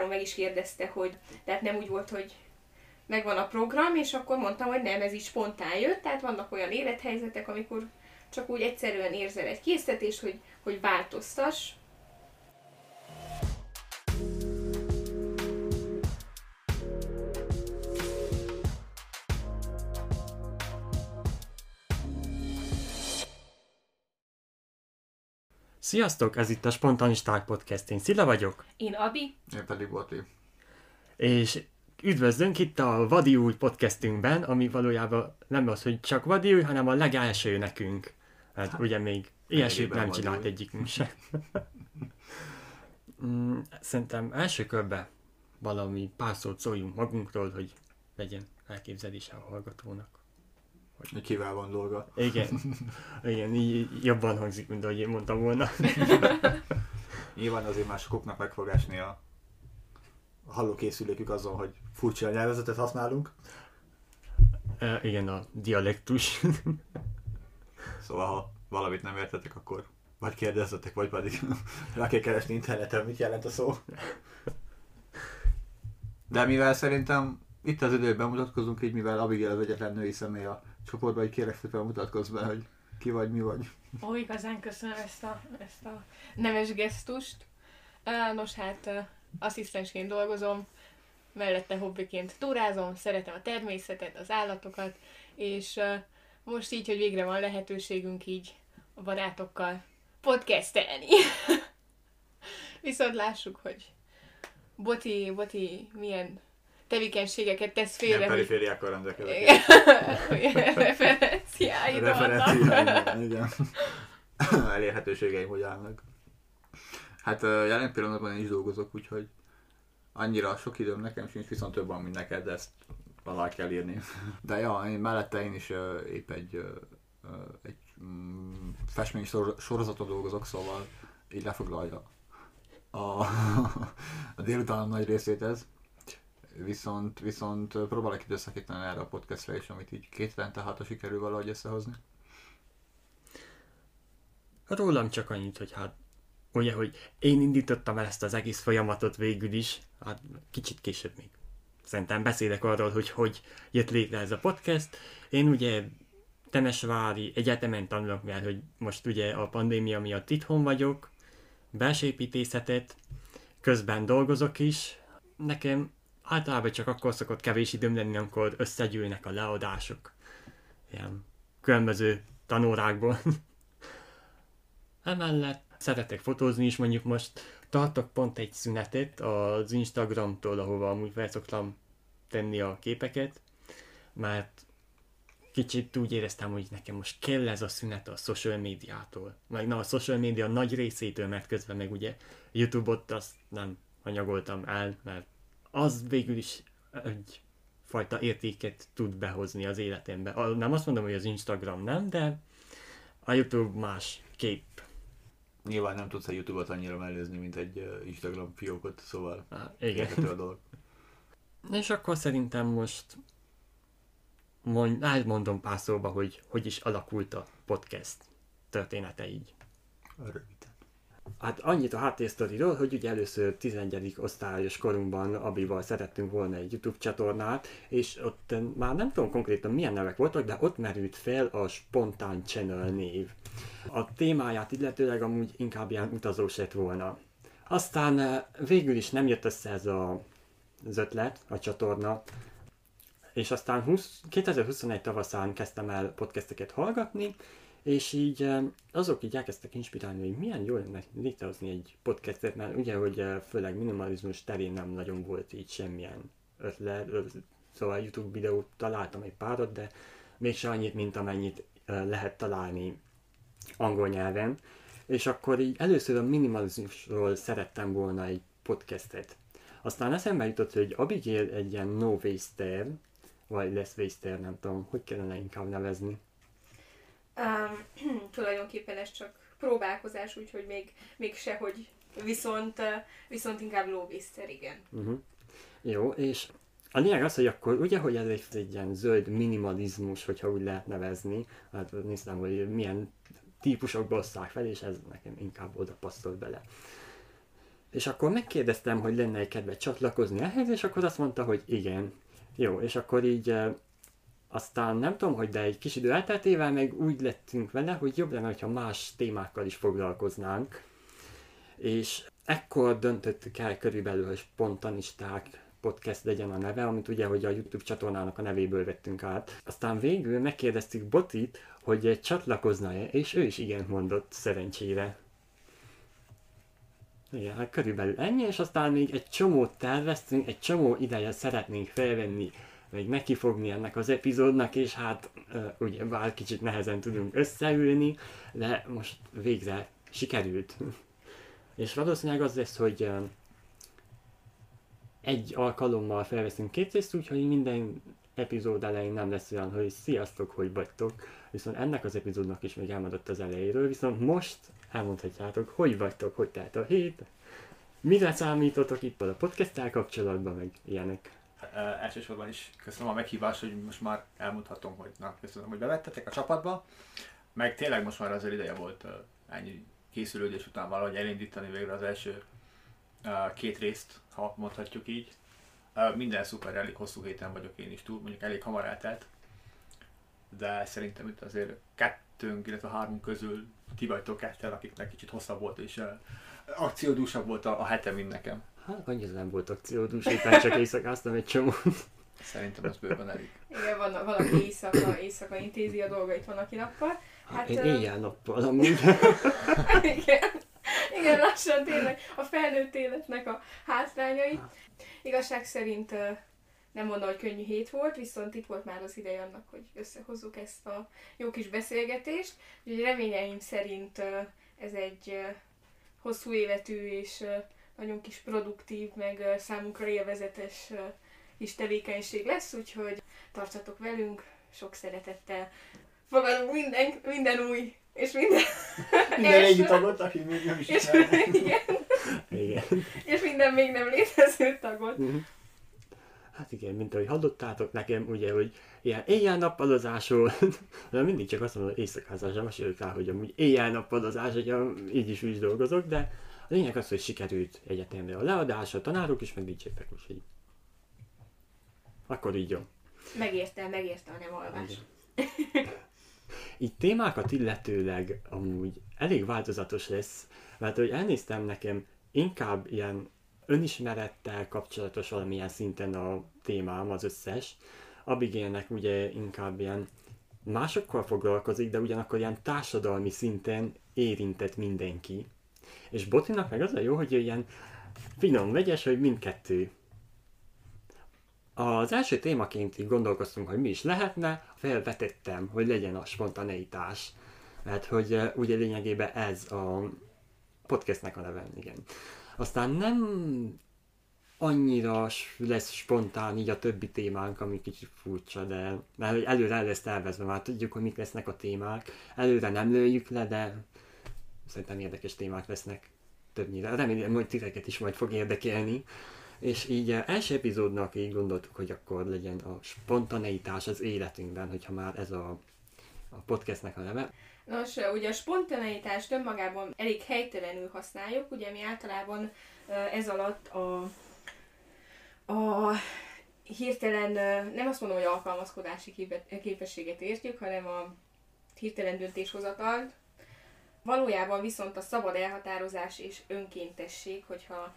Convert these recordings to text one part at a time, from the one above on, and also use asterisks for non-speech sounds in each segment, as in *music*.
Áron meg is kérdezte, hogy tehát nem úgy volt, hogy megvan a program, és akkor mondtam, hogy nem, ez is spontán jött, tehát vannak olyan élethelyzetek, amikor csak úgy egyszerűen érzel egy készítést, hogy, hogy változtass, Sziasztok, ez itt a Spontanisták Podcast, én Szila vagyok. Én Abi. Én pedig Boti. És üdvözlünk itt a Vadi új podcastünkben, ami valójában nem az, hogy csak Vadi új, hanem a legelső nekünk. Hát ugye még ilyesmit nem csinált egyikünk sem. *laughs* Mm, Szerintem első körben valami pár szót szóljunk magunkról, hogy legyen elképzelése a hallgatónak. Hogy kivel van dolga. Igen, *laughs* igen, így jobban hangzik, mint ahogy én mondtam volna. *laughs* Nyilván azért másoknak meg fog esni a a hallókészülékük azon, hogy furcsa nyelvezetet használunk. E, igen, a dialektus. *laughs* Szóval ha valamit nem értetek, akkor vagy kérdezzetek, vagy pedig rá kell keresni interneten, mit jelent a szó. De mivel szerintem itt az időben mutatkozunk, így mivel Abigail az egyetlen női személy a csoportban, így kérek szépen mutatkozz be, hogy ki vagy, mi vagy. Ó, igazán köszönöm ezt a, ezt a nemes gesztust. Nos, hát asszisztensként dolgozom, mellette hobbiként túrázom, szeretem a természetet, az állatokat, és most így, hogy végre van lehetőségünk így a barátokkal podcastelni. *laughs* Viszont lássuk, hogy Boti, Boti milyen tevékenységeket tesz félre. Nem perifériákkal rendelkezek. *laughs* Referenciáid Referenciáim, igen. Elérhetőségeim hogy állnak. Hát jelen pillanatban én is dolgozok, úgyhogy annyira sok időm nekem sincs, viszont több van, mint neked, ezt alá kell írni. De ja, én mellette én is épp egy, egy um, festmény sorozaton dolgozok, szóval így lefoglalja a, *laughs* a délutánom nagy részét ez. Viszont, viszont próbálok időszakítani erre a podcastra is, amit így két hetente hát sikerül valahogy összehozni. Rólam csak annyit, hogy hát ugye, hogy én indítottam el ezt az egész folyamatot végül is, hát kicsit később még. Szerintem beszélek arról, hogy hogy jött létre ez a podcast. Én ugye Temesvári egyetemen tanulok, mert hogy most ugye a pandémia miatt itthon vagyok, belsőépítészetet, közben dolgozok is. Nekem általában csak akkor szokott kevés időm lenni, amikor összegyűlnek a leadások. Ilyen különböző tanórákból. *laughs* Emellett szeretek fotózni is, mondjuk most tartok pont egy szünetet az Instagramtól, ahova amúgy fel szoktam tenni a képeket, mert kicsit úgy éreztem, hogy nekem most kell ez a szünet a social médiától. Meg na, a social média nagy részétől, mert közben meg ugye Youtube-ot azt nem anyagoltam el, mert az végül is egy fajta értéket tud behozni az életembe. Nem azt mondom, hogy az Instagram nem, de a YouTube más kép Nyilván nem tudsz a Youtube-ot annyira mellőzni, mint egy Instagram fiókot, szóval Há, igen. a dolog. *laughs* És akkor szerintem most mond, elmondom pár szóba, hogy hogy is alakult a podcast története így. Röviden. Hát annyit a háttérsztoriról, hogy ugye először 11. osztályos korunkban Abival szerettünk volna egy YouTube csatornát, és ott már nem tudom konkrétan milyen nevek voltak, de ott merült fel a Spontán Channel név. A témáját illetőleg amúgy inkább ilyen utazós lett volna. Aztán eh, végül is nem jött össze ez a, az ötlet, a csatorna, és aztán 20, 2021 tavaszán kezdtem el podcasteket hallgatni, és így eh, azok így elkezdtek inspirálni, hogy milyen jól lenne létrehozni egy podcastet, mert ugye, hogy eh, főleg minimalizmus terén nem nagyon volt így semmilyen ötlet, szóval YouTube videót találtam egy párat, de mégse annyit, mint amennyit lehet találni angol nyelven, és akkor így először a minimalizmusról szerettem volna egy podcastet. Aztán eszembe jutott, hogy Abigail egy ilyen no waster, vagy less waster, nem tudom, hogy kellene inkább nevezni. Um, *clears throat* tulajdonképpen ez csak próbálkozás, úgyhogy még, még sehogy, viszont, viszont inkább waster, igen. Uh-huh. Jó, és a lényeg az, hogy akkor ugye, hogy ez egy, egy ilyen zöld minimalizmus, hogyha úgy lehet nevezni, hát néztem, hogy milyen típusokból osszák fel, és ez nekem inkább oda passzol bele. És akkor megkérdeztem, hogy lenne egy kedve csatlakozni ehhez, és akkor azt mondta, hogy igen. Jó, és akkor így aztán nem tudom, hogy de egy kis idő elteltével meg úgy lettünk vele, hogy jobb lenne, ha más témákkal is foglalkoznánk. És ekkor döntöttük el körülbelül, hogy spontanisták podcast legyen a neve, amit ugye, hogy a YouTube csatornának a nevéből vettünk át. Aztán végül megkérdeztük Botit, hogy csatlakozna-e, és ő is igen mondott szerencsére. Igen, hát körülbelül ennyi, és aztán még egy csomót terveztünk, egy csomó ideje szeretnénk felvenni, meg nekifogni ennek az epizódnak, és hát ugye bár kicsit nehezen tudunk összeülni, de most végre sikerült. *laughs* és valószínűleg az lesz, hogy egy alkalommal felveszünk két részt, úgyhogy minden epizód elején nem lesz olyan, hogy sziasztok, hogy vagytok, viszont ennek az epizódnak is még elmondott az elejéről, viszont most elmondhatjátok, hogy vagytok, hogy telt a hét, mire számítotok itt a podcast kapcsolatban, meg ilyenek. Elsősorban is köszönöm a meghívást, hogy most már elmondhatom, hogy na, köszönöm, hogy bevettetek a csapatba, meg tényleg most már azért ideje volt ennyi készülődés után valahogy elindítani végre az első két részt, ha mondhatjuk így. Minden szuper, elég hosszú héten vagyok én is túl, mondjuk elég hamar eltelt, de szerintem itt azért kettőnk, illetve hármunk közül ti vagytok ketten, akiknek kicsit hosszabb volt, és akciódúsabb volt a, a hetem, mint nekem. Hát annyira nem volt akciódús, éppen csak éjszakáztam egy csomót. Szerintem az bőven elég. Igen, van, van aki éjszaka, éjszaka intézi a dolgait, van aki nappal. Hát, Én éjjel-nappal amúgy. igen. Igen, lassan tényleg a felnőtt életnek a hátrányai. Igazság szerint nem mondom, hogy könnyű hét volt, viszont itt volt már az ideje annak, hogy összehozzuk ezt a jó kis beszélgetést. Úgyhogy reményeim szerint ez egy hosszú életű és nagyon kis produktív, meg számunkra élvezetes is tevékenység lesz, úgyhogy tartsatok velünk, sok szeretettel fogadunk minden, minden új és minden... *laughs* minden régi tagot, aki még nem is és, *laughs* igen. igen. és minden még nem létező tagot. Uh-huh. Hát igen, mint ahogy hallottátok nekem, ugye, hogy ilyen éjjel-nappalozásról, *laughs* de mindig csak azt mondom, éjszakázásra mesélök rá, hogy amúgy éjjel-nappalozás, hogy így is úgy dolgozok, de lényeg az, hogy sikerült egyetemre a leadás, a tanárok is, meg dicsértek, úgyhogy akkor így jó. Megérte, megérte a nem alvás. Így témákat illetőleg amúgy elég változatos lesz, mert hogy elnéztem nekem inkább ilyen önismerettel kapcsolatos valamilyen szinten a témám az összes. Abigélnek ugye inkább ilyen másokkal foglalkozik, de ugyanakkor ilyen társadalmi szinten érintett mindenki. És Botinak meg az a jó, hogy ilyen finom, vegyes, hogy mindkettő. Az első témaként így gondolkoztunk, hogy mi is lehetne, felvetettem, hogy legyen a spontaneitás. Mert hogy ugye lényegében ez a podcastnek a neve, igen. Aztán nem annyira lesz spontán így a többi témánk, ami kicsit furcsa, de mert előre el lesz tervezve, már tudjuk, hogy mik lesznek a témák. Előre nem lőjük le, de szerintem érdekes témák lesznek többnyire. Remélem, hogy titeket is majd fog érdekelni. És így első epizódnak így gondoltuk, hogy akkor legyen a spontaneitás az életünkben, hogyha már ez a, a podcastnek a neve. Nos, ugye a spontaneitást önmagában elég helytelenül használjuk, ugye mi általában ez alatt a, a hirtelen, nem azt mondom, hogy alkalmazkodási képességet értjük, hanem a hirtelen döntéshozatalt. Valójában viszont a szabad elhatározás és önkéntesség, hogyha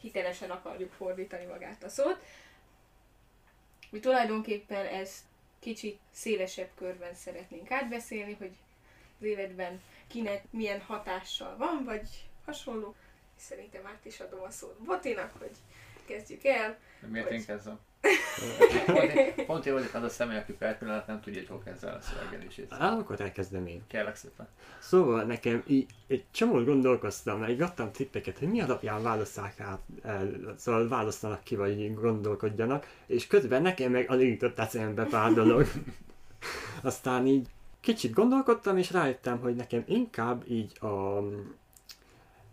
hitelesen akarjuk fordítani magát a szót. Mi tulajdonképpen ezt kicsit szélesebb körben szeretnénk átbeszélni, hogy az életben kinek milyen hatással van, vagy hasonló. Szerintem át is adom a szót Botinak, hogy kezdjük el. De miért hogy... én kezdem? Pont, *laughs* én vagyok az a személy, aki per pillanat nem tudja jól kezelni a szövegelését. Á, akkor elkezdem én. Kérlek szépen. Szóval nekem így egy csomót gondolkoztam, meg adtam tippeket, hogy mi alapján válasszák át, el, szóval választanak ki, vagy gondolkodjanak, és közben nekem meg alig jutott eszembe pár dolog. *laughs* Aztán így kicsit gondolkodtam, és rájöttem, hogy nekem inkább így a,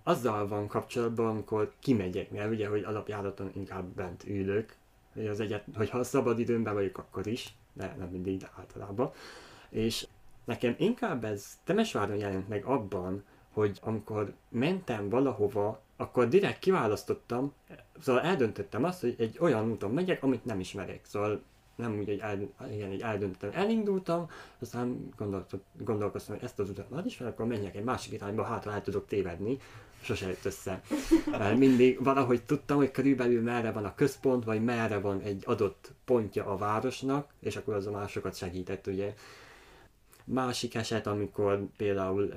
azzal van kapcsolatban, amikor kimegyek, mert ugye, hogy alapjáraton inkább bent ülök, hogy az egyet, hogyha szabad időmben vagyok, akkor is, de nem mindig, de általában. És nekem inkább ez Temesváron jelent meg abban, hogy amikor mentem valahova, akkor direkt kiválasztottam, szóval eldöntöttem azt, hogy egy olyan úton megyek, amit nem ismerek. Szóval nem úgy, hogy el, igen, így eldöntöttem. Elindultam, aztán gondolkoztam, hogy ezt az utat már ismerek, akkor menjek egy másik irányba, hátra el tudok tévedni. Sose jött össze. Mert mindig valahogy tudtam, hogy körülbelül merre van a központ, vagy merre van egy adott pontja a városnak, és akkor az a másokat segített, ugye. Másik eset, amikor például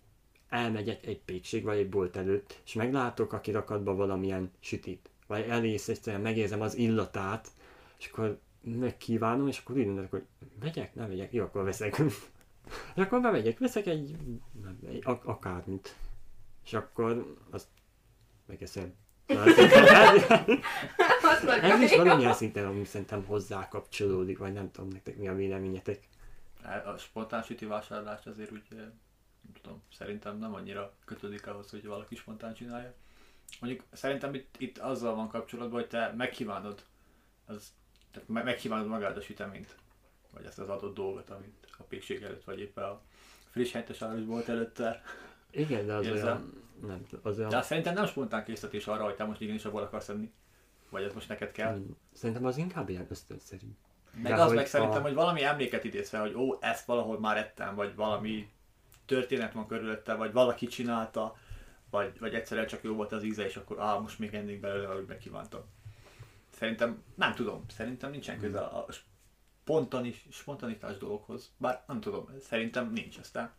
elmegyek egy pékség vagy egy bolt előtt, és meglátok a kirakatba valamilyen sütit, vagy elész egyszerűen megérzem az illatát, és akkor megkívánom, és akkor úgy mondok, hogy vegyek, nem vegyek, jó, akkor veszek. *laughs* és akkor bemegyek, veszek egy, egy ak- akármit. És akkor azt megeszem. *laughs* Ez is valamilyen szinten ami szerintem hozzá kapcsolódik, vagy nem tudom nektek mi a véleményetek. A spontán süti vásárlás azért úgy, nem tudom, szerintem nem annyira kötődik ahhoz, hogy valaki spontán csinálja. Mondjuk szerintem itt, itt azzal van kapcsolatban, hogy te megkívánod az tehát megkívánod magad a süteményt, vagy ezt az adott dolgot, amit a pékség előtt, vagy éppen a friss hentes volt előtte. Igen, de az Érzem. olyan, nem, az olyan... De szerintem nem spontán készítés arra, hogy te most igenis abból akarsz enni. Vagy ez most neked kell. Szerintem az inkább ilyen ösztönszerű. Meg de az meg szerintem, a... hogy valami emléket idéz fel, hogy ó, ezt valahol már ettem, vagy valami történet van körülötte, vagy valaki csinálta, vagy, vagy egyszerűen csak jó volt az íze, és akkor á, most még ennék belőle, ahogy megkívántam. Szerintem, nem tudom, szerintem nincsen köze a spontanis, spontanitás dologhoz. Bár nem tudom, szerintem nincs aztán.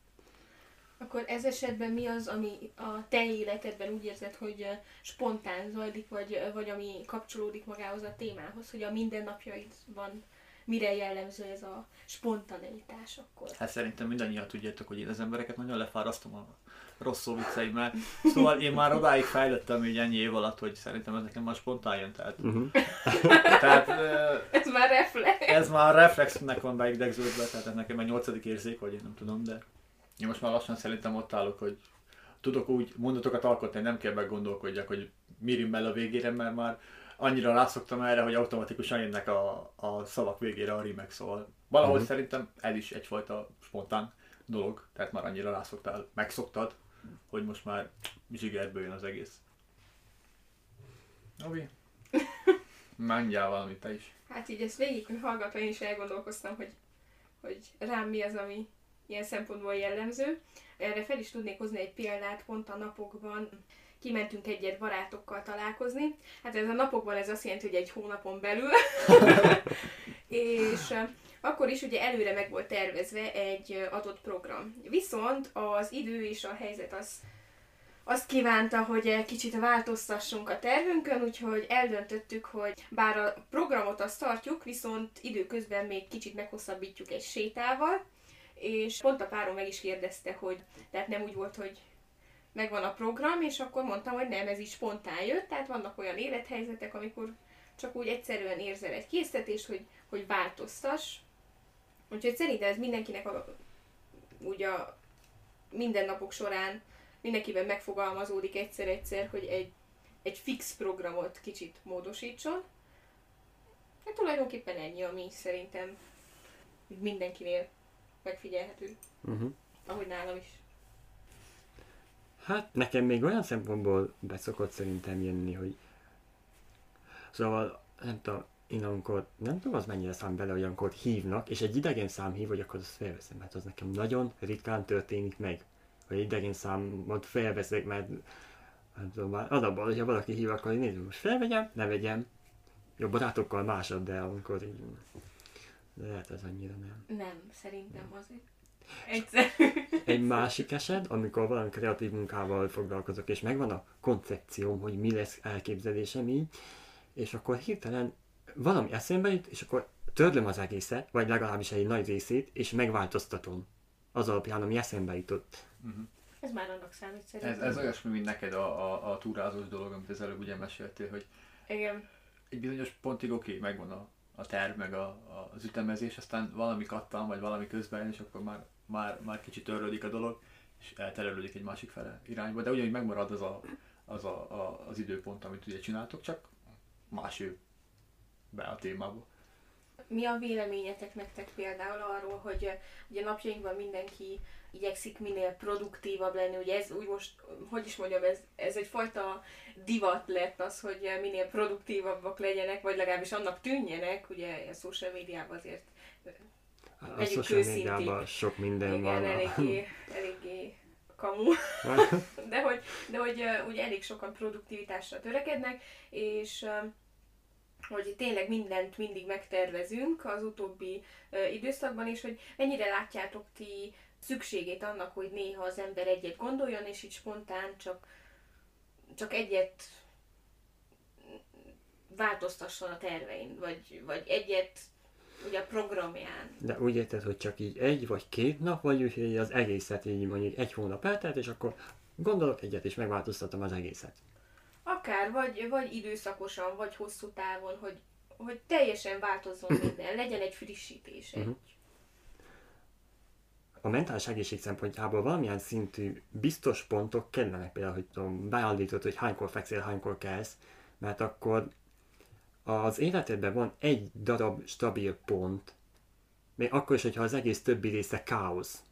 Akkor ez esetben mi az, ami a te életedben úgy érzed, hogy spontán zajlik, vagy, vagy ami kapcsolódik magához a témához, hogy a mindennapjaidban mire jellemző ez a spontaneitás akkor? Hát szerintem mindannyian tudjátok, hogy én az embereket nagyon lefárasztom a rossz szó vicceimmel. Szóval én már odáig fejlettem így ennyi év alatt, hogy szerintem ez nekem már spontán jön. Tehát, uh-huh. *laughs* tehát ez már reflex. Ez már reflexnek van beidegződve, tehát ez nekem egy nyolcadik érzék, vagy én nem tudom, de én most már lassan szerintem ott állok, hogy tudok úgy mondatokat alkotni, nem kell meggondolkodjak, hogy mi rimmel a végére, mert már annyira rászoktam erre, hogy automatikusan jönnek a, a szavak végére a rimek, szóval valahogy uh-huh. szerintem ez is egyfajta spontán dolog, tehát már annyira rászoktál, megszoktad, hogy most már zsigerből jön az egész. Ovi, *laughs* mondjál valamit te is. Hát így ezt végig hallgatva én is elgondolkoztam, hogy, hogy rám mi az, ami ilyen szempontból jellemző. Erre fel is tudnék hozni egy példát, pont a napokban kimentünk egyet barátokkal találkozni. Hát ez a napokban ez azt jelenti, hogy egy hónapon belül. *laughs* és akkor is ugye előre meg volt tervezve egy adott program. Viszont az idő és a helyzet az azt kívánta, hogy kicsit változtassunk a tervünkön, úgyhogy eldöntöttük, hogy bár a programot azt tartjuk, viszont időközben még kicsit meghosszabbítjuk egy sétával, és pont a párom meg is kérdezte, hogy tehát nem úgy volt, hogy megvan a program, és akkor mondtam, hogy nem, ez is spontán jött, tehát vannak olyan élethelyzetek, amikor csak úgy egyszerűen érzel egy késztetést, hogy, hogy változtass. Úgyhogy szerintem ez mindenkinek a, úgy a mindennapok során mindenkiben megfogalmazódik egyszer-egyszer, hogy egy, egy fix programot kicsit módosítson. Hát tulajdonképpen ennyi, ami szerintem mindenkinél megfigyelhető. Uh-huh. Ahogy nálam is. Hát nekem még olyan szempontból beszokott szerintem jönni, hogy szóval nem tudom, én amikor, nem tudom az mennyire szám bele, hogy amikor hívnak, és egy idegen szám hív, hogy akkor azt felveszem, mert az nekem nagyon ritkán történik meg, hogy idegen számot felveszek, mert nem tudom, már az abban, hogyha valaki hív, akkor én nézem, most felvegyem, ne vegyem. Jó, barátokkal másod, de amikor így, de lehet ez annyira nem. Nem, szerintem azért. Egyszer. Egy másik eset, amikor valami kreatív munkával foglalkozok, és megvan a koncepcióm, hogy mi lesz elképzelésem így, és akkor hirtelen valami eszembe jut, és akkor törlöm az egészet, vagy legalábbis egy nagy részét, és megváltoztatom az alapján, ami eszembe jutott. Uh-huh. Ez már annak számít szerintem. Ez, ez olyasmi, mint neked a, a, a túrázós dolog, amit az előbb ugye meséltél, hogy Igen. egy bizonyos pontig oké, okay, megvan a, a terv, meg a, a, az ütemezés, aztán valami kattan, vagy valami közben, és akkor már már, már kicsit törlődik a dolog, és elterelődik egy másik fele irányba, de ugyanúgy megmarad az a, az, a, a, az időpont, amit ugye csináltok, csak más jő be a témába. Mi a véleményetek nektek például arról, hogy ugye napjainkban mindenki igyekszik minél produktívabb lenni, ugye ez úgy most, hogy is mondjam, ez, ez egyfajta divat lett az, hogy minél produktívabbak legyenek, vagy legalábbis annak tűnjenek, ugye a social médiában azért A social médiában sok minden igen, van. eléggé, eléggé kamu. *laughs* de hogy, de hogy ugye elég sokan produktivitásra törekednek, és hogy tényleg mindent mindig megtervezünk az utóbbi időszakban, és hogy mennyire látjátok ti szükségét annak, hogy néha az ember egyet gondoljon, és így spontán csak, csak egyet változtasson a tervein, vagy, vagy egyet ugye a programján. De úgy érted, hogy csak így egy vagy két nap, vagy úgy, az egészet így mondjuk egy hónap eltelt, és akkor gondolok egyet, és megváltoztatom az egészet. Akár, vagy, vagy időszakosan, vagy hosszú távon, hogy, hogy teljesen változzon minden, legyen egy frissítés. Egy... Mhm. A mentális egészség szempontjából valamilyen szintű biztos pontok kellenek, például, hogy tudom, beállítod, hogy hánykor fekszél, hánykor kelsz, mert akkor az életedben van egy darab stabil pont, még akkor is, hogyha az egész többi része káosz.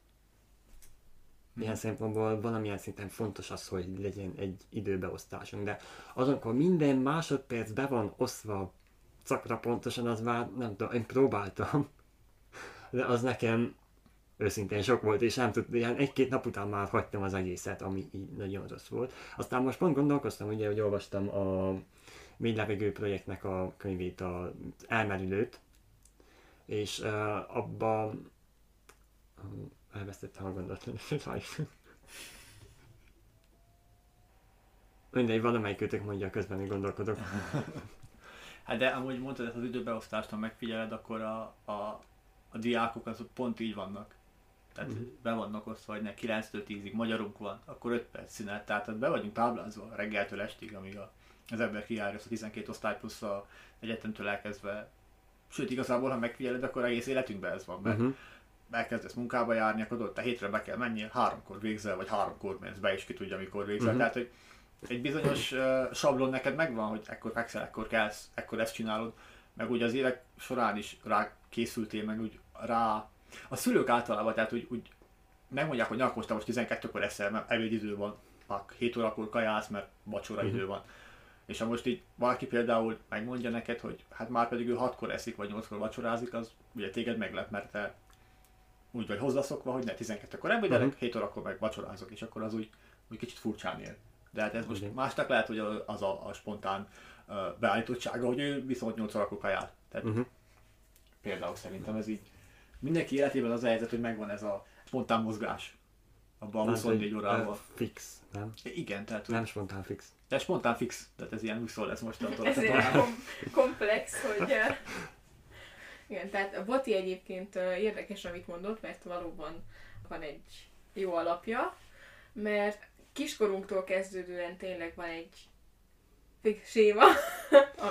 Ilyen szempontból valamilyen szinten fontos az, hogy legyen egy időbeosztásunk, de azon, amikor minden másodperc be van oszva szakra pontosan, az már nem tudom, én próbáltam, de az nekem őszintén sok volt, és nem tud, ilyen egy-két nap után már hagytam az egészet, ami így nagyon rossz volt. Aztán most pont gondolkoztam, ugye, hogy olvastam a Mély Levegő projektnek a könyvét, a Elmerülőt, és uh, abban uh, elvesztettem a gondolatot. *laughs* Mindegy, valamelyik kötök mondja, közben én gondolkodok. *laughs* Hát de amúgy mondtad ezt az időbeosztást, ha megfigyeled, akkor a, a, a diákok azok pont így vannak. Tehát Mhm. be vannak osztva, hogy ne 9-től 10-ig magyarunk van, akkor 5 perc szünet, tehát be vagyunk táblázva reggeltől estig, amíg a, az ember kijárja a 12 osztály plusz a egyetemtől elkezdve. Sőt, igazából, ha megfigyeled, akkor egész életünkben ez van, mert Uh-huh. elkezdesz munkába járni, akkor ott a hétre be kell menni, háromkor végzel, vagy háromkor mész be, és ki tudja, mikor végzel. Mhm. Tehát, hogy egy bizonyos uh, sablon neked megvan, hogy ekkor fekszel, ekkor kelsz, ekkor ezt csinálod, meg úgy az évek során is rá készültél, meg úgy rá... A szülők általában, tehát úgy, úgy megmondják, hogy akkor most 12-kor eszel, mert ebédidő van, pak 7 órakor kajálsz, mert vacsora idő van. És ha most így valaki például megmondja neked, hogy hát már pedig ő 6-kor eszik, vagy 8-kor vacsorázik, az ugye téged meglep, mert te úgy vagy hozzászokva, hogy ne 12-kor ebédelek, Mhm. 7 órakor meg vacsorázok, és akkor az úgy, úgy kicsit furcsán ér. De hát ez most Igen. másnak lehet, hogy az a, a spontán uh, beállítottsága, hogy ő viszont 8 órakor kajál. Tehát Uh-huh. például szerintem ez így mindenki életében az a helyzet, hogy megvan ez a spontán mozgás abban a 24 órában. Fix, nem? Igen, tehát Nem spontán fix. de spontán fix, tehát ez ilyen 20 lesz most. Ezért kom- komplex, hogy... Igen, tehát a Boti egyébként érdekes, amit mondott, mert valóban van egy jó alapja, mert kiskorunktól kezdődően tényleg van egy fix séma, *laughs*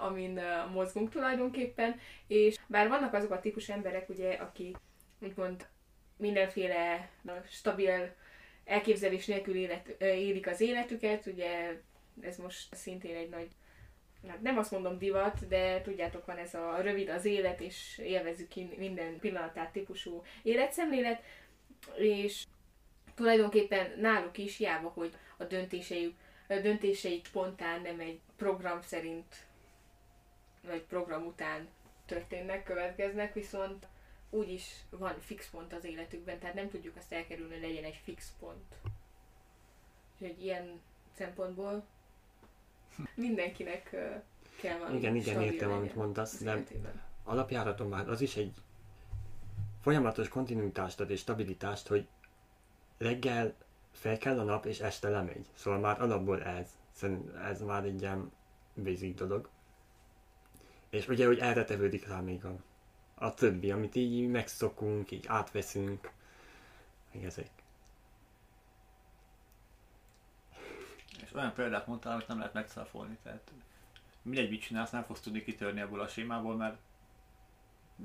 amin mozgunk tulajdonképpen, és bár vannak azok a típus emberek, ugye, akik úgymond mindenféle stabil elképzelés nélkül élet, élik az életüket, ugye ez most szintén egy nagy hát nem azt mondom divat, de tudjátok, van ez a rövid az élet, és élvezzük ki minden pillanatát típusú életszemlélet, és tulajdonképpen náluk is hiába, hogy a döntéseik, a döntéseik spontán nem egy program szerint, vagy program után történnek, következnek, viszont úgyis van fix pont az életükben, tehát nem tudjuk azt elkerülni, hogy legyen egy fix pont. Úgyhogy ilyen szempontból mindenkinek ö, kell valami Igen, igen, értem, amit mondasz, de alapjáraton már az is egy folyamatos kontinuitást ad és stabilitást, hogy reggel fel kell a nap és este lemegy. Szóval már alapból ez. Ez már egy ilyen basic dolog. És ugye, hogy erre tevődik rá még a, a többi, amit így megszokunk, így átveszünk. Meg ezek. És olyan példát mondtál, amit nem lehet megszáfolni. Tehát mindegy, mit csinálsz, nem fogsz tudni kitörni ebből a sémából, mert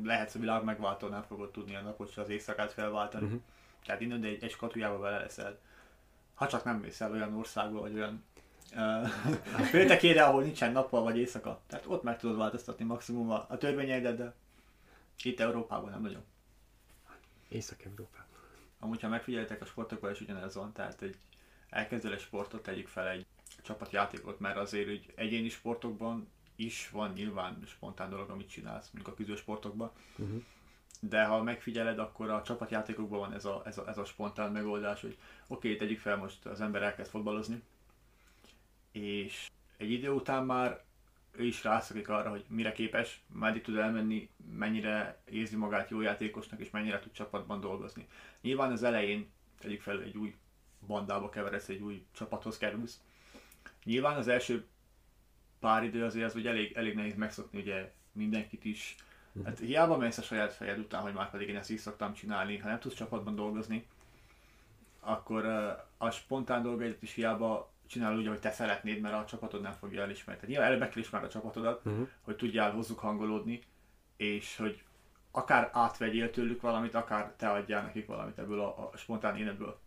lehetsz a világ megváltó, nem fogod tudni a napot se az éjszakát felváltani. Mhm. Tehát innen egy, egy skatujába bele leszel. Ha csak nem mész el olyan országba, vagy olyan uh, *laughs* féltekére, ahol nincsen nappal vagy éjszaka. Tehát ott meg tudod változtatni maximum a, a törvényeidet, de itt Európában nem nagyon. Észak-Európában. Amúgy, ha megfigyeltek a sportokban is ugyanez van, tehát egy elkezdel egy sportot, tegyük fel egy csapatjátékot, mert azért hogy egyéni sportokban is van nyilván spontán dolog, amit csinálsz, mondjuk a küzdősportokban. Uh-huh. De ha megfigyeled, akkor a csapatjátékokban van ez a, ez a, ez a spontán megoldás, hogy oké, okay, tegyük fel most az ember elkezd fotballozni, és egy idő után már ő is rászokik arra, hogy mire képes, meddig tud elmenni, mennyire érzi magát jó játékosnak, és mennyire tud csapatban dolgozni. Nyilván az elején, tegyük fel, egy új bandába keveredsz, egy új csapathoz kerülsz. Nyilván az első pár idő azért az hogy elég, elég nehéz megszokni ugye mindenkit is. Hát hiába mész a saját fejed után, hogy már pedig én ezt így szoktam csinálni, ha nem tudsz csapatban dolgozni, akkor a spontán dolgaidat is hiába csinálod úgy, ahogy te szeretnéd, mert a csapatod nem fogja elismerni. Tehát nyilván előbb meg kell ismerni a csapatodat, uh-huh. hogy tudjál hozzuk hangolódni, és hogy akár átvegyél tőlük valamit, akár te adjál nekik valamit ebből a, a spontán énedből.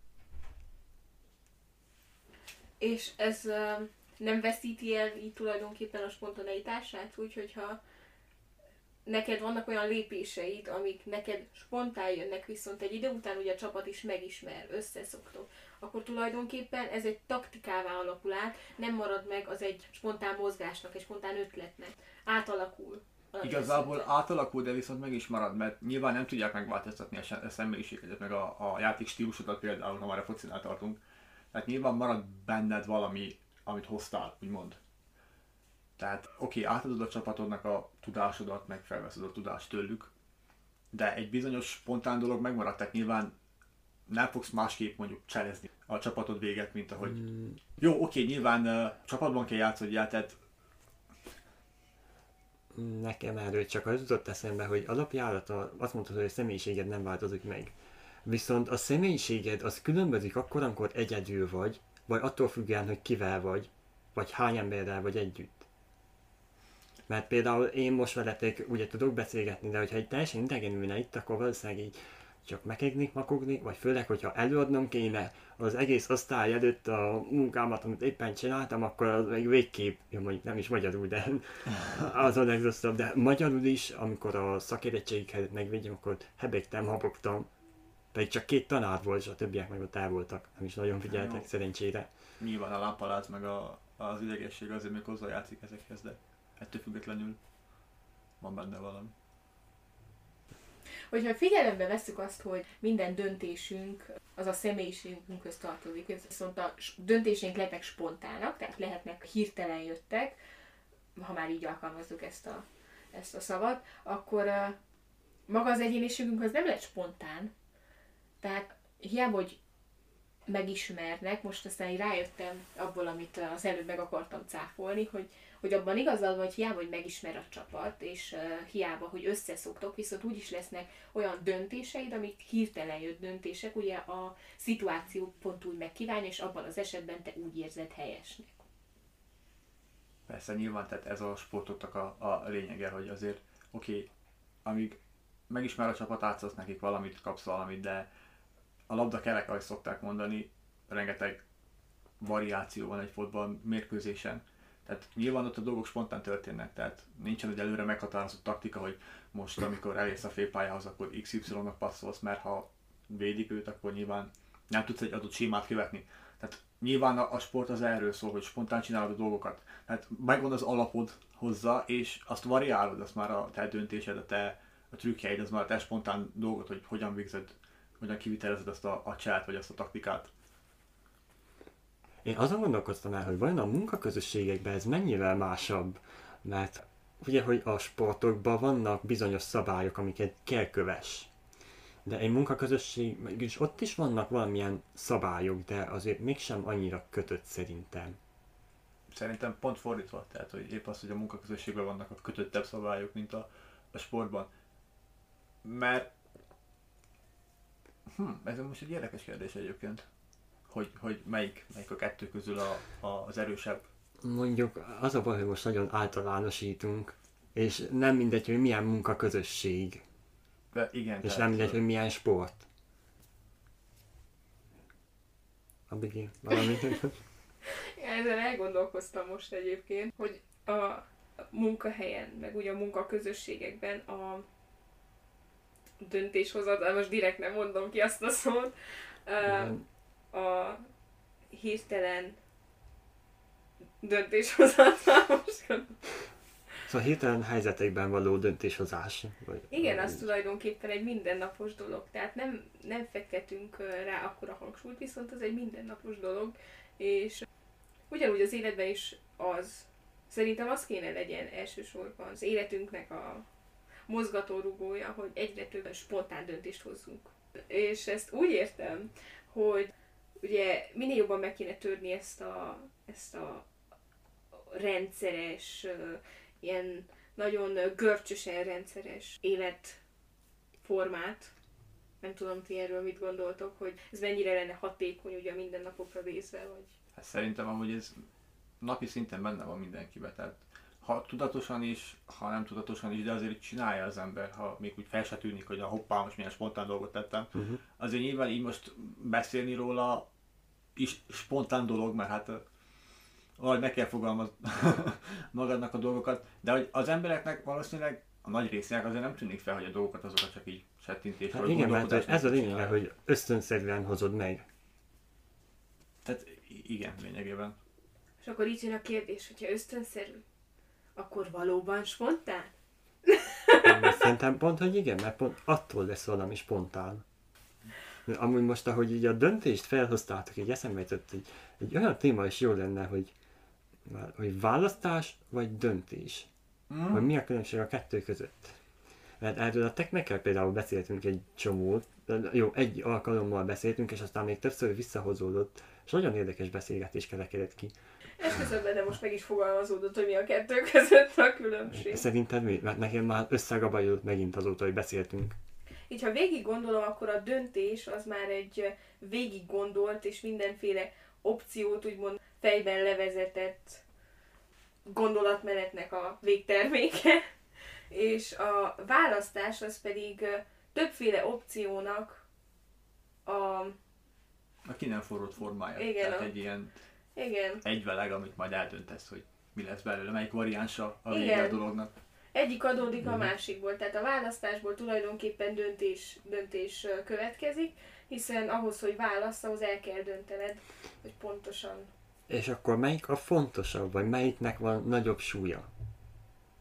És ez uh, nem veszíti el így tulajdonképpen a spontaneitását, úgyhogy ha neked vannak olyan lépéseid, amik neked spontán jönnek, viszont egy idő után ugye a csapat is megismer, összeszoktok, akkor tulajdonképpen ez egy taktikává alakul át, nem marad meg az egy spontán mozgásnak, egy spontán ötletnek. Átalakul. Igazából átalakul, de viszont meg is marad, mert nyilván nem tudják megváltoztatni a személyiségedet, meg a, a játék stílusodat például, ha már a focinál tartunk. Tehát nyilván marad benned valami, amit hoztál, úgymond. Tehát oké, okay, átadod a csapatodnak a tudásodat, meg felveszed a tudást tőlük, de egy bizonyos spontán dolog megmaradt, tehát nyilván nem fogsz másképp mondjuk cselezni a csapatod véget, mint ahogy... Mm. Jó, oké, nyilván uh, csapatban kell játszani, tehát Nekem erről csak az jutott eszembe, hogy alapjárata azt mondtad, hogy a személyiséged nem változik meg. Viszont a személyiséged az különbözik akkor, amikor egyedül vagy, vagy attól függően, hogy kivel vagy, vagy hány emberrel vagy együtt. Mert például én most veletek ugye tudok beszélgetni, de hogyha egy teljesen idegen ülne itt, akkor valószínűleg így csak megegni, makogni, vagy főleg, hogyha előadnom kéne az egész osztály előtt a munkámat, amit éppen csináltam, akkor az még végképp, jó, mondjuk nem is magyarul, de *laughs* az a legrosszabb, de magyarul is, amikor a szakérettségeket megvédjem, akkor hebegtem, habogtam, pedig csak két tanár volt, és a többiek meg ott el voltak, nem is nagyon figyeltek, Jó. szerencsére. Nyilván a lámpalác meg a, az idegesség azért még hozzájátszik ezekhez, de ettől függetlenül van benne valami. Hogyha figyelembe veszük azt, hogy minden döntésünk az a személyiségünkhöz tartozik, viszont a döntéseink lehetnek spontának, tehát lehetnek hirtelen jöttek, ha már így alkalmazzuk ezt a, ezt a szavat, akkor uh, maga az egyéniségünk az nem lett spontán. Tehát hiába, hogy megismernek, most aztán rájöttem abból, amit az előbb meg akartam cáfolni, hogy hogy abban igazad vagy hiába, hogy megismer a csapat, és uh, hiába, hogy összeszoktok, viszont úgy is lesznek olyan döntéseid, amik hirtelen jött döntések, ugye a szituáció pont úgy megkívánja, és abban az esetben te úgy érzed helyesnek. Persze, nyilván, tehát ez a sportoknak a, a lényege, hogy azért, oké, okay, amíg megismer a csapat, átszolsz nekik valamit, kapsz valamit, de a labda kerek, ahogy szokták mondani, rengeteg variáció van egy fotball mérkőzésen tehát nyilván ott a dolgok spontán történnek, tehát nincsen egy előre meghatározott taktika, hogy most amikor elérsz a félpályához, akkor XY-nak passzolsz, mert ha védik őt, akkor nyilván nem tudsz egy adott sémát követni. Tehát nyilván a, a sport az erről szól, hogy spontán csinálod a dolgokat. Tehát megvan az alapod hozzá, és azt variálod, azt már a te döntésed, a te a trükkjeid, az már a te spontán dolgot, hogy hogyan végzed, hogyan kivitelezed azt a, a cselt, vagy azt a taktikát. Én azon gondolkoztam el, hogy vajon a munkaközösségekben ez mennyivel másabb, mert ugye, hogy a sportokban vannak bizonyos szabályok, amiket kell köves. De egy munkaközösség, mégis ott is vannak valamilyen szabályok, de azért mégsem annyira kötött szerintem. Szerintem pont fordítva, tehát hogy épp az, hogy a munkaközösségben vannak a kötöttebb szabályok, mint a, a sportban. Mert hm, ez most egy érdekes kérdés egyébként hogy, hogy melyik, melyik a kettő közül a, a, az erősebb? Mondjuk az a baj, hogy most nagyon általánosítunk, és nem mindegy, hogy milyen munkaközösség. De igen. És nem mindegy, hogy milyen sport. Abigé, valami. *laughs* Ezzel elgondolkoztam most egyébként, hogy a munkahelyen, meg ugye a munkaközösségekben a döntéshozatal, most direkt nem mondom ki azt a szót, a hirtelen döntéshozatal, *laughs* most. Szóval hirtelen helyzetekben való döntéshozás. Vagy, Igen, vagy- az tulajdonképpen egy mindennapos dolog. Tehát nem, nem fektetünk rá akkora hangsúlyt, viszont az egy mindennapos dolog, és ugyanúgy az életben is az. Szerintem az kéne legyen elsősorban az életünknek a mozgatórugója, hogy egyre több spontán döntést hozzunk. És ezt úgy értem, hogy ugye minél jobban meg kéne törni ezt a, ezt a rendszeres, ilyen nagyon görcsösen rendszeres életformát. Nem tudom, ti erről mit gondoltok, hogy ez mennyire lenne hatékony ugye a mindennapokra nézve, vagy... Hát szerintem amúgy ez napi szinten benne van mindenkiben, tehát ha tudatosan is, ha nem tudatosan is, de azért így csinálja az ember, ha még úgy fel se tűnik, hogy a hoppá, most milyen spontán dolgot tettem. Uh-huh. Azért nyilván így most beszélni róla is spontán dolog, mert hát valahogy meg kell fogalmazni *laughs* magadnak a dolgokat, de hogy az embereknek valószínűleg a nagy részének azért nem tűnik fel, hogy a dolgokat azokat csak így settintésről, Hát igen, mert ez a csinálják. hogy ösztönszerűen hozod meg. Tehát igen, lényegében. És akkor így jön a kérdés, hogyha ösztönszerű, akkor valóban spontán? Szerintem pont, hogy igen, mert pont attól lesz valami spontán. Amúgy most, ahogy így a döntést felhoztátok, így eszembe jutott, egy, egy olyan téma is jó lenne, hogy, hogy választás vagy döntés. Mm. Hogy mi a különbség a kettő között. Mert erről a technikkel például beszéltünk egy csomót, jó, egy alkalommal beszéltünk, és aztán még többször visszahozódott, és nagyon érdekes beszélgetés kerekedett ki. Esküszöm, de most meg is fogalmazódott, hogy mi a kettő között a különbség. Szerinted mi? Mert nekem már összegabajodott megint azóta, hogy beszéltünk. Így ha végig gondolom, akkor a döntés az már egy végig gondolt és mindenféle opciót úgymond fejben levezetett gondolatmenetnek a végterméke. És a választás az pedig többféle opciónak a... A ki nem forrott formája. Igen, Tehát a- egy ilyen Igen, egyveleg, amit majd eldöntesz, hogy mi lesz belőle, melyik variánsa a vége Igen. a dolognak. egyik adódik a másikból. Tehát a választásból tulajdonképpen döntés, döntés ö, következik, hiszen ahhoz, hogy válasz, ahhoz el kell döntened, hogy pontosan És akkor melyik a fontosabb, vagy melyiknek van nagyobb súlya?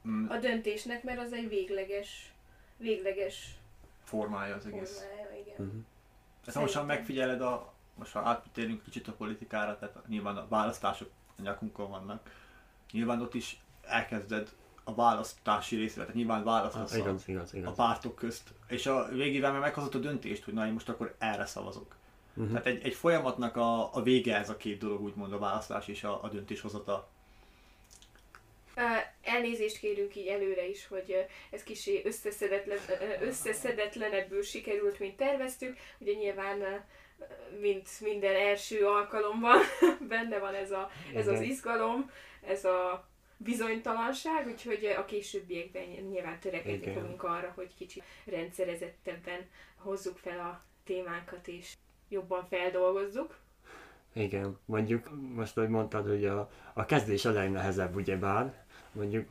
Mm, a döntésnek, mert az egy végleges, végleges formája az egész. formája, igen. Uh-huh. Tehát ha most Szerintem. megfigyeled a, most ha átérünk kicsit a politikára, tehát nyilván a választások a nyakunkon vannak, nyilván ott is elkezded a választási részre, tehát nyilván választasz Ah, a, igaz, igaz, a igaz. pártok közt, és a végével már meghozott a döntést, hogy na én most akkor erre szavazok. Uh-huh. Tehát egy, egy folyamatnak a, a vége ez a két dolog, úgymond a választás és a, a döntéshozata. Elnézést kérünk így előre is, hogy ez kicsi összeszedetlen, összeszedetlenebbül sikerült, mint terveztük. Ugye nyilván, mint minden első alkalommal *laughs* benne van ez, a, ez az izgalom, ez a bizonytalanság, úgyhogy a későbbiekben nyilván törekedni fogunk arra, hogy kicsit rendszerezettebben hozzuk fel a témánkat és jobban feldolgozzuk. Igen, mondjuk most, hogy mondtad, hogy a, a kezdés a legnehezebb, ugyebár, mondjuk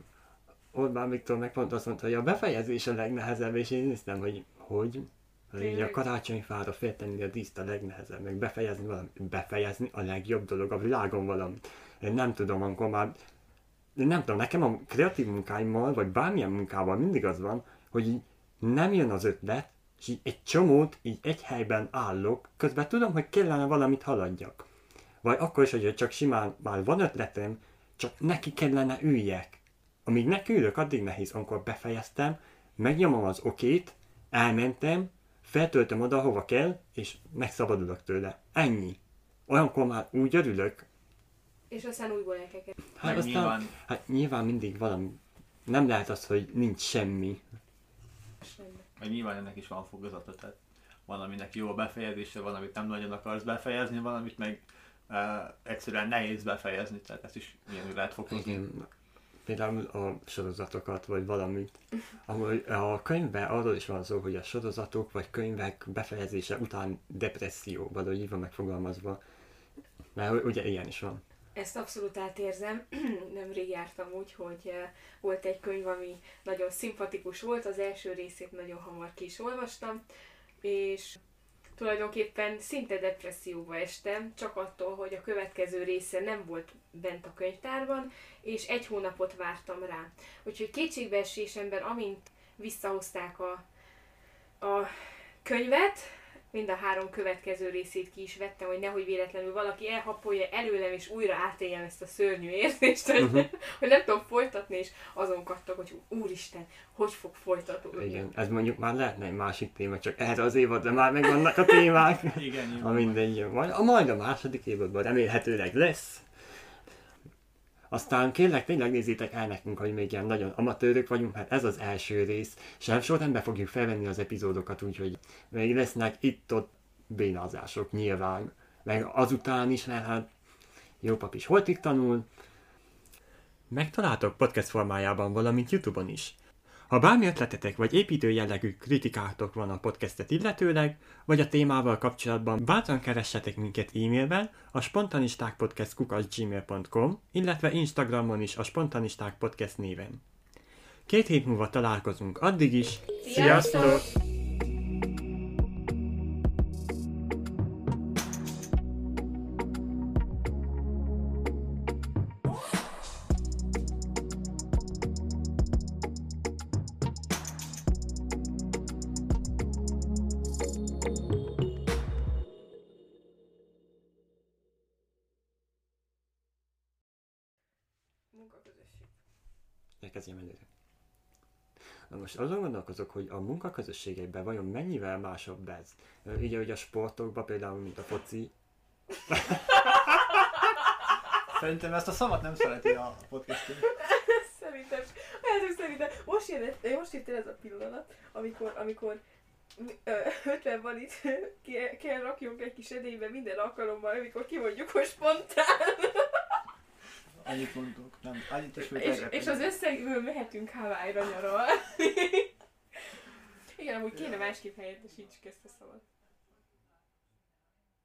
Orbán Viktor meg pont azt mondta, hogy a befejezés a legnehezebb, és én hogy hogy, hogy így a karácsonyfára féltenni a díszt a legnehezebb, meg befejezni valamit, befejezni a legjobb dolog a világon valamit. Én nem tudom, amikor már, nem tudom, nekem a kreatív munkáimmal, vagy bármilyen munkával mindig az van, hogy így nem jön az ötlet, és így egy csomót így egy helyben állok, közben tudom, hogy kellene valamit haladjak. Vagy akkor is, hogy csak simán már van ötletem, csak neki kellene üljek. Amíg neki ülök, addig nehéz, amikor befejeztem, megnyomom az okét, elmentem, feltöltöm oda, hova kell, és megszabadulok tőle. Ennyi. Olyankor már úgy örülök. És aztán újból el kell kezdeni. Hát Meg aztán, nyilván- hát nyilván mindig valami. Nem lehet az, hogy nincs semmi. Meg nyilván ennek is van fogazata, tehát van, aminek jó a befejezése, van, amit nem nagyon akarsz befejezni, van, amit meg uh, egyszerűen nehéz befejezni, tehát ezt is ilyen lehet fokozni. Igen. Például a sorozatokat, vagy valamit. Amúgy a könyvben arról is van szó, hogy a sorozatok vagy könyvek befejezése után depresszió, valahogy így van megfogalmazva. Mert ugye ilyen is van. Ezt abszolút átérzem. *clears throat* Nemrég jártam úgy, hogy eh, volt egy könyv, ami nagyon szimpatikus volt, az első részét nagyon hamar ki is olvastam, és tulajdonképpen szinte depresszióba estem, csak attól, hogy a következő része nem volt bent a könyvtárban, és egy hónapot vártam rá. Úgyhogy kétségbeesésemben, amint visszahozták a, a könyvet, mind a három következő részét ki is vettem, hogy nehogy véletlenül valaki elhapolja előlem, és újra átéljem ezt a szörnyű érzést, hogy, uh-huh. hogy nem tudom folytatni, és azon kattak, hogy úristen, hogy fog folytatódni. Igen, ez mondjuk már lehetne egy másik téma, csak erre az évadra már megvannak a témák. Igen, jó. Ha mindegy, majd, a, majd a második évadban remélhetőleg lesz. Aztán kérlek, tényleg nézzétek el nekünk, hogy még ilyen nagyon amatőrök vagyunk, hát ez az első rész. Sem sorrendben fogjuk felvenni az epizódokat, úgyhogy még lesznek itt-ott bénázások nyilván. Meg azután is, mert hát jó pap is holtig tanul. Megtaláltok podcast formájában, valamint Youtube-on is. Ha bármi ötletetek vagy építő jellegű kritikátok van a podcastet illetőleg, vagy a témával kapcsolatban, bátran keressetek minket e-mailben a spontanistákpodcast.gmail.com, illetve Instagramon is a Spontanisták Podcast néven. Két hét múlva találkozunk, addig is. Sziasztok! Munkaközösség. Elkezdjem előre. Na most azon gondolkozok, hogy a munkaközösségekben vajon mennyivel másabb ez? Így, ahogy a sportokban, például, mint a foci, Szerintem ezt a szavat nem szereti a podcastunk. *laughs* Szerintem, hát szerintem most, jön, most jött el ez a pillanat, amikor, amikor ö, 50 van itt, kell, kell rakjunk egy kis edénybe minden alkalommal, amikor kimondjuk, hogy spontán. Annyit mondtunk. Nem, annyit is És, és az összegből mehetünk Hawaii-ra nyaralni. *laughs* Igen, amúgy kéne másképp helyettesítsük ezt a szavat.